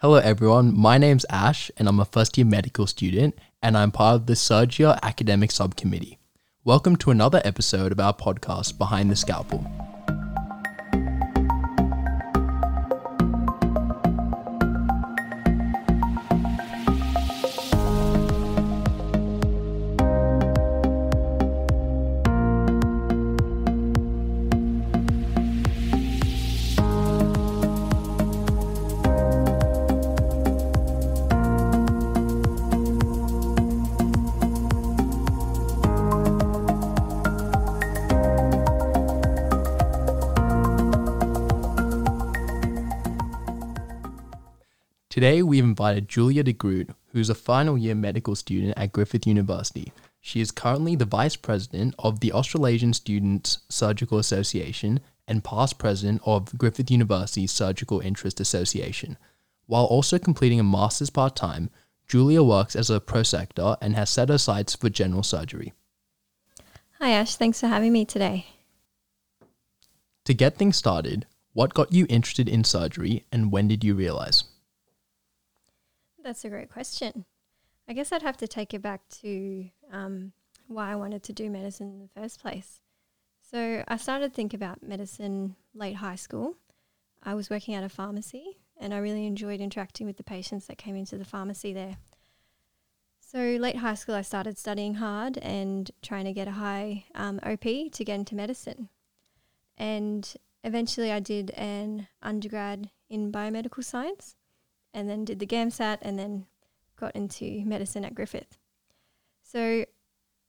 Hello, everyone. My name's Ash, and I'm a first year medical student, and I'm part of the Surgia Academic Subcommittee. Welcome to another episode of our podcast, Behind the Scalpel. Today, we've invited Julia de Groot, who's a final year medical student at Griffith University. She is currently the vice president of the Australasian Students Surgical Association and past president of Griffith University Surgical Interest Association. While also completing a master's part time, Julia works as a prosector and has set her sights for general surgery. Hi, Ash. Thanks for having me today. To get things started, what got you interested in surgery and when did you realize? That's a great question. I guess I'd have to take it back to um, why I wanted to do medicine in the first place. So I started to think about medicine late high school. I was working at a pharmacy and I really enjoyed interacting with the patients that came into the pharmacy there. So late high school, I started studying hard and trying to get a high um, OP to get into medicine. And eventually, I did an undergrad in biomedical science and then did the GAMSAT and then got into medicine at Griffith. So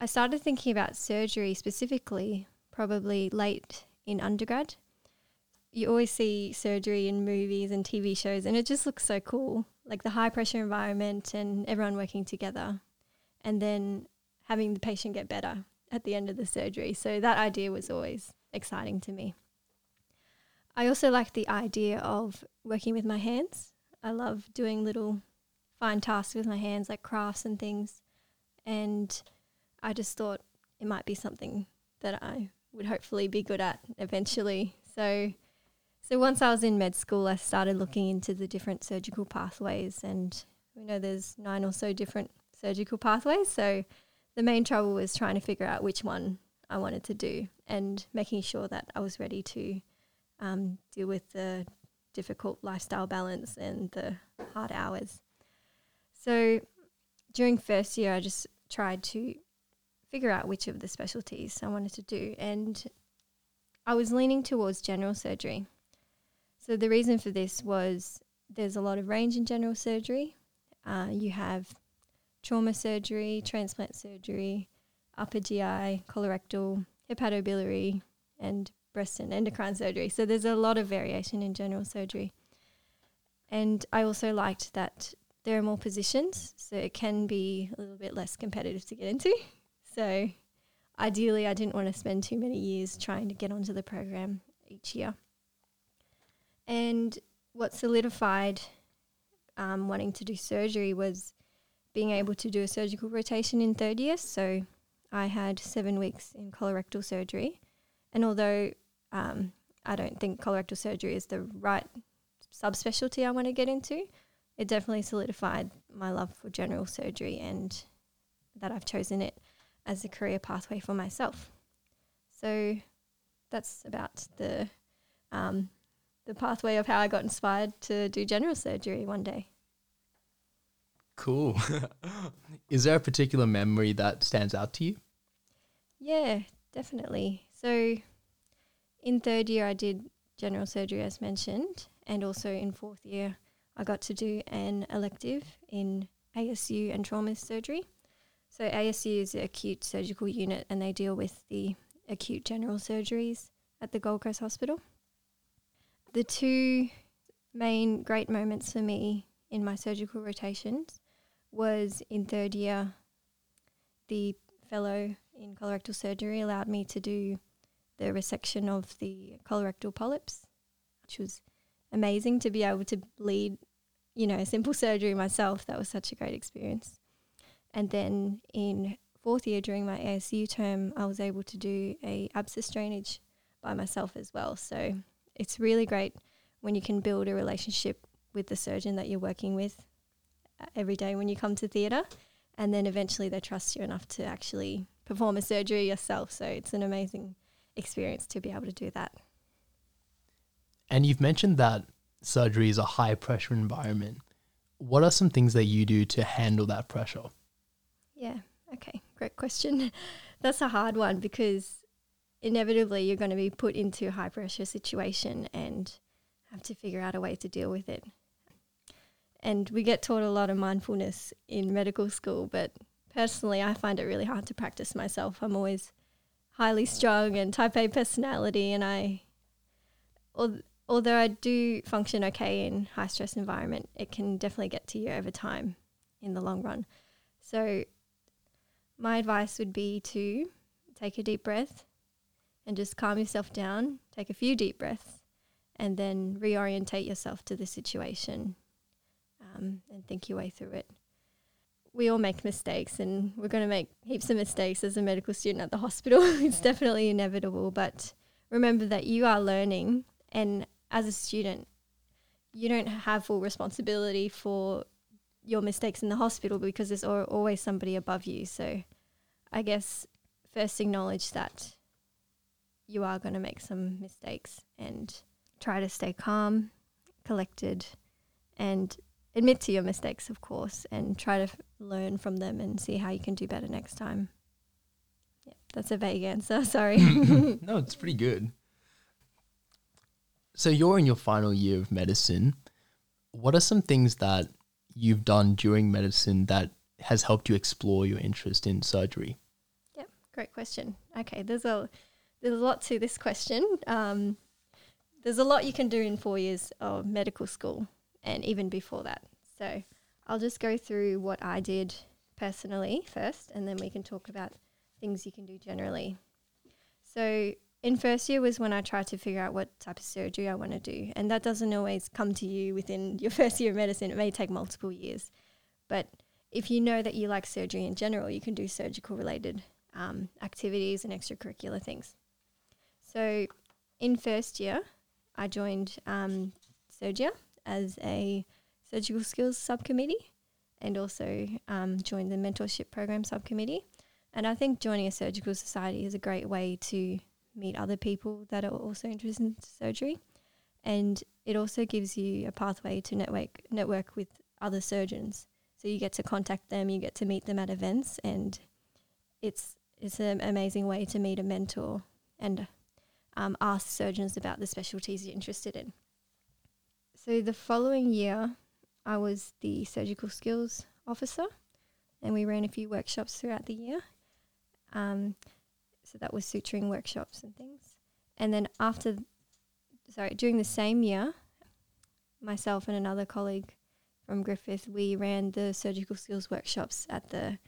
I started thinking about surgery specifically probably late in undergrad. You always see surgery in movies and TV shows, and it just looks so cool like the high pressure environment and everyone working together, and then having the patient get better at the end of the surgery. So that idea was always exciting to me. I also liked the idea of working with my hands I love doing little fine tasks with my hands, like crafts and things. And I just thought it might be something that I would hopefully be good at eventually. So, so once I was in med school, I started looking into the different surgical pathways, and we know there's nine or so different surgical pathways. So, the main trouble was trying to figure out which one I wanted to do, and making sure that I was ready to um, deal with the difficult lifestyle balance and the hard hours. So during first year, I just tried to figure out which of the specialties I wanted to do, and I was leaning towards general surgery. So the reason for this was there's a lot of range in general surgery. Uh, you have trauma surgery, transplant surgery, upper GI, colorectal, hepatobiliary, and breast and endocrine surgery. So there's a lot of variation in general surgery. And I also liked that there are more positions, so it can be a little bit less competitive to get into. So ideally, I didn't want to spend too many years trying to get onto the program each year. And what solidified um, wanting to do surgery was being able to do a surgical rotation in third year. So I had seven weeks in colorectal surgery. And although um, I don't think colorectal surgery is the right subspecialty I want to get into. It definitely solidified my love for general surgery and that I've chosen it as a career pathway for myself. So that's about the um, the pathway of how I got inspired to do general surgery one day. Cool. Is there a particular memory that stands out to you? Yeah, definitely. So in third year, I did general surgery, as mentioned, and also in fourth year, I got to do an elective in ASU and trauma surgery. So, ASU is the acute surgical unit, and they deal with the acute general surgeries at the Gold Coast Hospital. The two main great moments for me in my surgical rotations was in third year, the fellow in colorectal surgery allowed me to do the resection of the colorectal polyps, which was amazing to be able to lead, you know, a simple surgery myself. That was such a great experience. And then in fourth year during my ASU term, I was able to do a abscess drainage by myself as well. So it's really great when you can build a relationship with the surgeon that you're working with uh, every day when you come to theatre. And then eventually they trust you enough to actually perform a surgery yourself. So it's an amazing experience to be able to do that. And you've mentioned that surgery is a high pressure environment. What are some things that you do to handle that pressure? Yeah, okay, great question. That's a hard one because inevitably you're going to be put into a high pressure situation and have to figure out a way to deal with it. And we get taught a lot of mindfulness in medical school, but personally, I find it really hard to practice myself. I'm always highly strung and type A personality, and I, although I do function okay in high stress environment, it can definitely get to you over time in the long run. So, my advice would be to take a deep breath and just calm yourself down, take a few deep breaths, and then reorientate yourself to the situation um, and think your way through it. We all make mistakes, and we're going to make heaps of mistakes as a medical student at the hospital. it's definitely inevitable, but remember that you are learning, and as a student, you don't have full responsibility for your mistakes in the hospital because there's always somebody above you. So, I guess first acknowledge that you are going to make some mistakes and try to stay calm, collected, and admit to your mistakes, of course, and try to f- learn from them and see how you can do better next time. Yeah, that's a vague answer. Sorry. no, it's pretty good. So you're in your final year of medicine. What are some things that you've done during medicine that has helped you explore your interest in surgery? Yeah, great question. Okay, there's a there's a lot to this question. Um, there's a lot you can do in four years of medical school and even before that. So I'll just go through what I did personally first, and then we can talk about things you can do generally. So in first year was when I tried to figure out what type of surgery I want to do, and that doesn't always come to you within your first year of medicine. It may take multiple years, but if you know that you like surgery in general, you can do surgical related um, activities and extracurricular things. So in first year, I joined um, Surgia as a surgical skills subcommittee and also um, joined the mentorship program subcommittee. And I think joining a surgical society is a great way to meet other people that are also interested in surgery. And it also gives you a pathway to network network with other surgeons. So you get to contact them, you get to meet them at events, and it's it's an amazing way to meet a mentor and um, ask surgeons about the specialties you're interested in. So the following year, I was the surgical skills officer, and we ran a few workshops throughout the year. Um, so that was suturing workshops and things. And then after, sorry, during the same year, myself and another colleague from Griffith, we ran the surgical skills workshops at the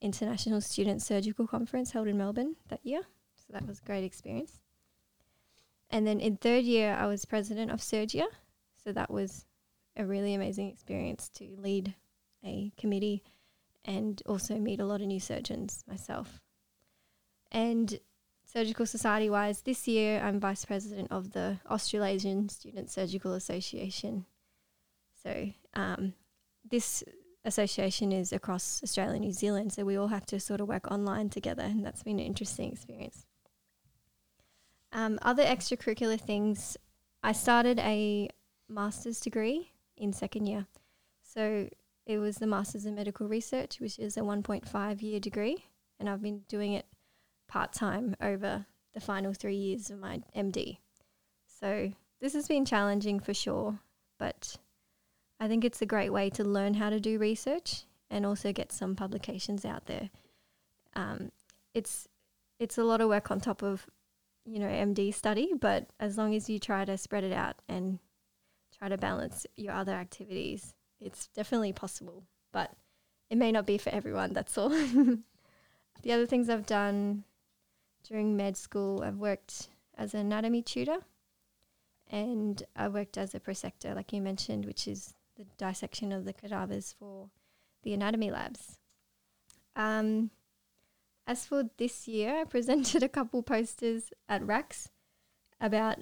International Student Surgical Conference held in Melbourne that year. So that was a great experience. And then in third year, I was president of Surgia, so that was a really amazing experience to lead a committee and also meet a lot of new surgeons myself. And Surgical Society wise, this year I'm vice president of the Australasian Student Surgical Association. So um, this association is across Australia and New Zealand, so we all have to sort of work online together, and that's been an interesting experience. Um, other extracurricular things, I started a master's degree in second year. So it was the Masters in Medical Research, which is a 1.5 year degree, and I've been doing it part time over the final three years of my MD. So this has been challenging for sure, but I think it's a great way to learn how to do research and also get some publications out there. Um, it's it's a lot of work on top of you know MD study, but as long as you try to spread it out and try to balance your other activities. It's definitely possible, but it may not be for everyone, that's all. the other things I've done during med school, I've worked as an anatomy tutor and I worked as a prosector, like you mentioned, which is the dissection of the cadavers for the anatomy labs. Um, as for this year, I presented a couple posters at RACS about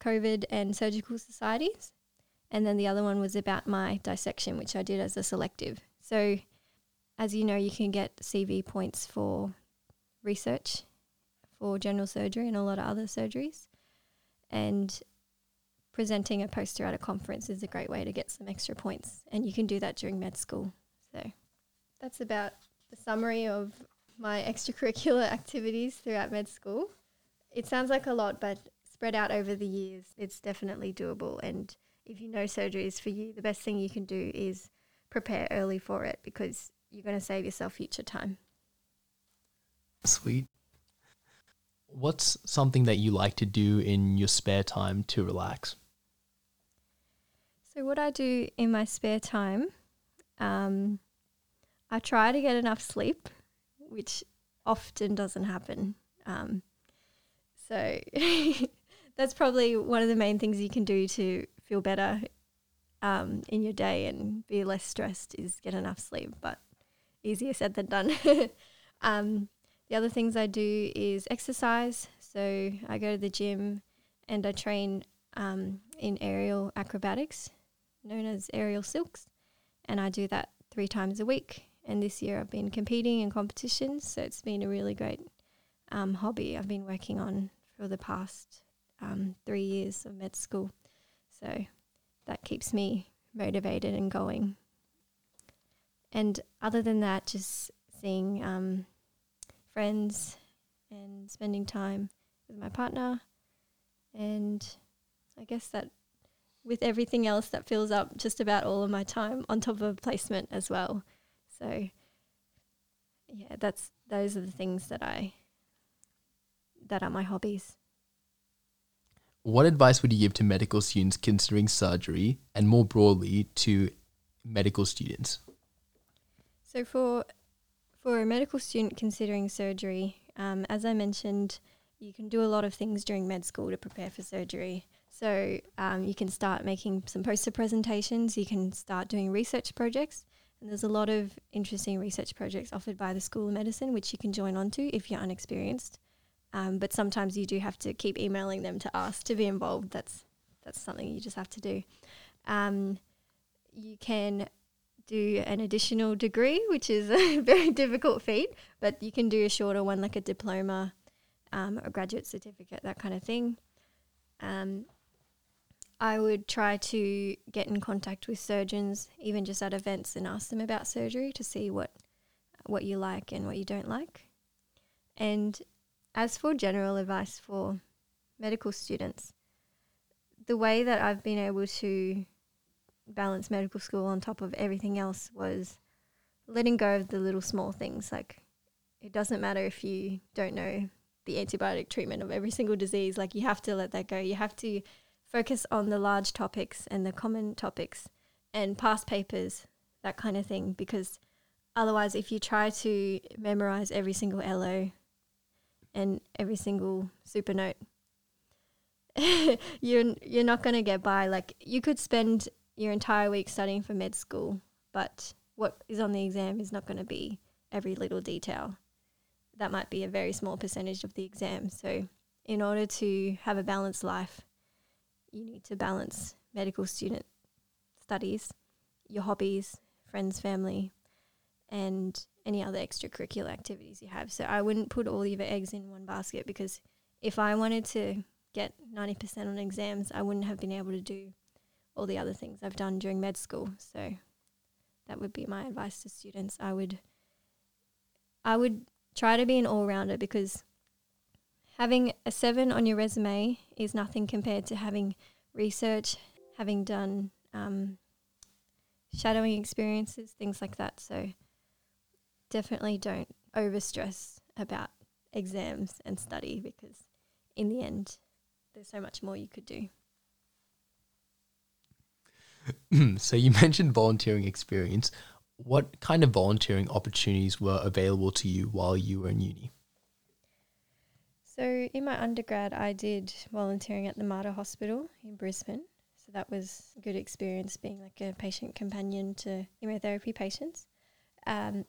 COVID and surgical societies. And then the other one was about my dissection, which I did as a selective. So, as you know, you can get CV points for research, for general surgery, and a lot of other surgeries. And presenting a poster at a conference is a great way to get some extra points. And you can do that during med school. So, that's about the summary of my extracurricular activities throughout med school. It sounds like a lot, but spread out over the years, it's definitely doable. And if you know surgery is for you, the best thing you can do is prepare early for it because you're going to save yourself future time. Sweet. What's something that you like to do in your spare time to relax? So, what I do in my spare time, um, I try to get enough sleep, which often doesn't happen. Um, so, that's probably one of the main things you can do to feel better um, in your day and be less stressed is get enough sleep, but easier said than done. um, the other things I do is exercise. So I go to the gym and I train um, in aerial acrobatics, known as aerial silks, and I do that three times a week. And this year I've been competing in competitions, so it's been a really great um, hobby I've been working on for the past um, three years of med school. So that keeps me motivated and going. And other than that, just seeing um, friends and spending time with my partner. And I guess that with everything else that fills up just about all of my time on top of placement as well. So yeah, that's those are the things that I that are my hobbies. What advice would you give to medical students considering surgery and more broadly to medical students? So for for a medical student considering surgery, um, as I mentioned, you can do a lot of things during med school to prepare for surgery. So um, you can start making some poster presentations. You can start doing research projects, and there's a lot of interesting research projects offered by the School of Medicine, which you can join onto if you're unexperienced. Um, but sometimes you do have to keep emailing them to ask to be involved. That's that's something you just have to do. Um, you can do an additional degree, which is a very difficult feat, but you can do a shorter one like a diploma, um, a graduate certificate, that kind of thing. Um, I would try to get in contact with surgeons, even just at events, and ask them about surgery to see what what you like and what you don't like. And as for general advice for medical students, the way that I've been able to balance medical school on top of everything else was letting go of the little small things. Like, it doesn't matter if you don't know the antibiotic treatment of every single disease, like, you have to let that go. You have to focus on the large topics and the common topics and past papers, that kind of thing, because otherwise, if you try to memorize every single LO and every single super note. you're you're not going to get by. Like you could spend your entire week studying for med school but what is on the exam is not going to be every little detail. That might be a very small percentage of the exam. So in order to have a balanced life you need to balance medical student studies your hobbies friends family and any other extracurricular activities you have. So I wouldn't put all your eggs in one basket because if I wanted to get 90% on exams, I wouldn't have been able to do all the other things I've done during med school. So that would be my advice to students. I would I would try to be an all-rounder because having a 7 on your resume is nothing compared to having research, having done um, shadowing experiences, things like that. So definitely don't overstress about exams and study because in the end there's so much more you could do. so you mentioned volunteering experience. What kind of volunteering opportunities were available to you while you were in uni? So in my undergrad, I did volunteering at the Mater Hospital in Brisbane. So that was a good experience being like a patient companion to chemotherapy patients. Um,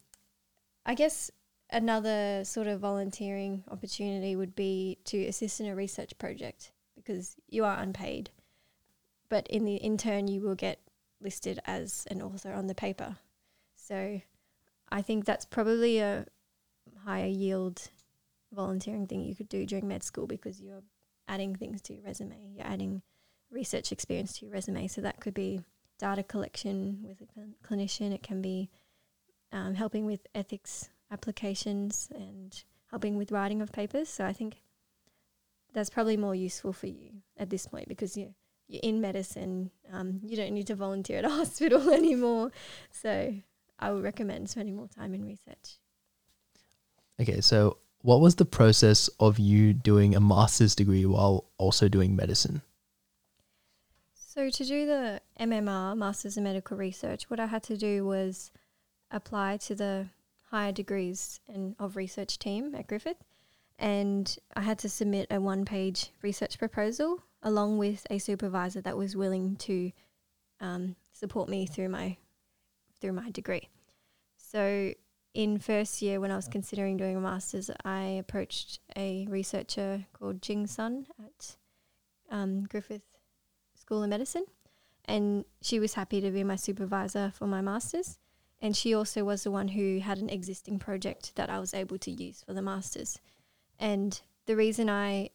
I guess another sort of volunteering opportunity would be to assist in a research project because you are unpaid. but in the in turn, you will get listed as an author on the paper. So I think that's probably a higher yield volunteering thing you could do during med school because you're adding things to your resume. You're adding research experience to your resume. So that could be data collection with a cl- clinician. It can be um, helping with ethics applications and helping with writing of papers. So I think that's probably more useful for you at this point because you you're in medicine. Um, you don't need to volunteer at a hospital anymore. So I would recommend spending more time in research. Okay, so what was the process of you doing a master's degree while also doing medicine? So to do the MMR, Masters in Medical Research, what I had to do was apply to the higher degrees and of research team at Griffith, and I had to submit a one-page research proposal along with a supervisor that was willing to um, support me through my through my degree. So in first year, when I was considering doing a master's, I approached a researcher called Jing Sun at um, Griffith School of Medicine, and she was happy to be my supervisor for my master's. And she also was the one who had an existing project that I was able to use for the master's. And the reason I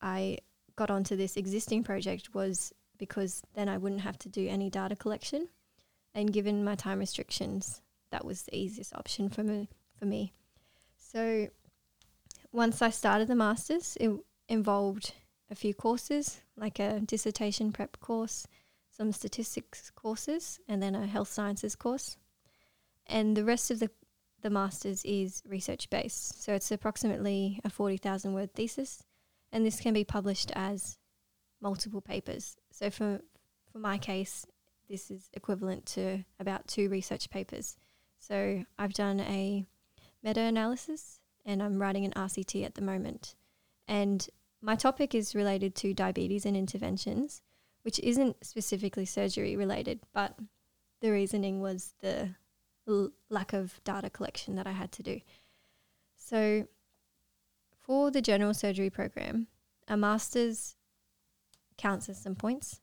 I got onto this existing project was because then I wouldn't have to do any data collection. And given my time restrictions, that was the easiest option for me. For me. So once I started the masters, it involved a few courses, like a dissertation prep course, some statistics courses, and then a health sciences course. And the rest of the the master's is research based. So it's approximately a 40,000 word thesis, and this can be published as multiple papers. So for, for my case, this is equivalent to about two research papers. So I've done a meta analysis and I'm writing an RCT at the moment. And my topic is related to diabetes and interventions, which isn't specifically surgery related, but the reasoning was the l- lack of data collection that I had to do. So, for the general surgery program, a master's counts as some points,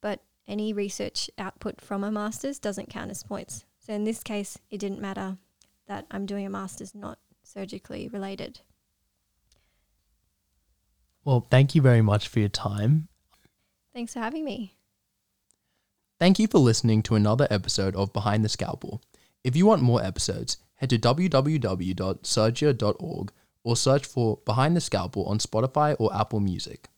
but any research output from a master's doesn't count as points. So, in this case, it didn't matter that I'm doing a master's not surgically related. Well, thank you very much for your time. Thanks for having me. Thank you for listening to another episode of Behind the Scalpel. If you want more episodes, head to www.surgia.org or search for Behind the Scalpel on Spotify or Apple Music.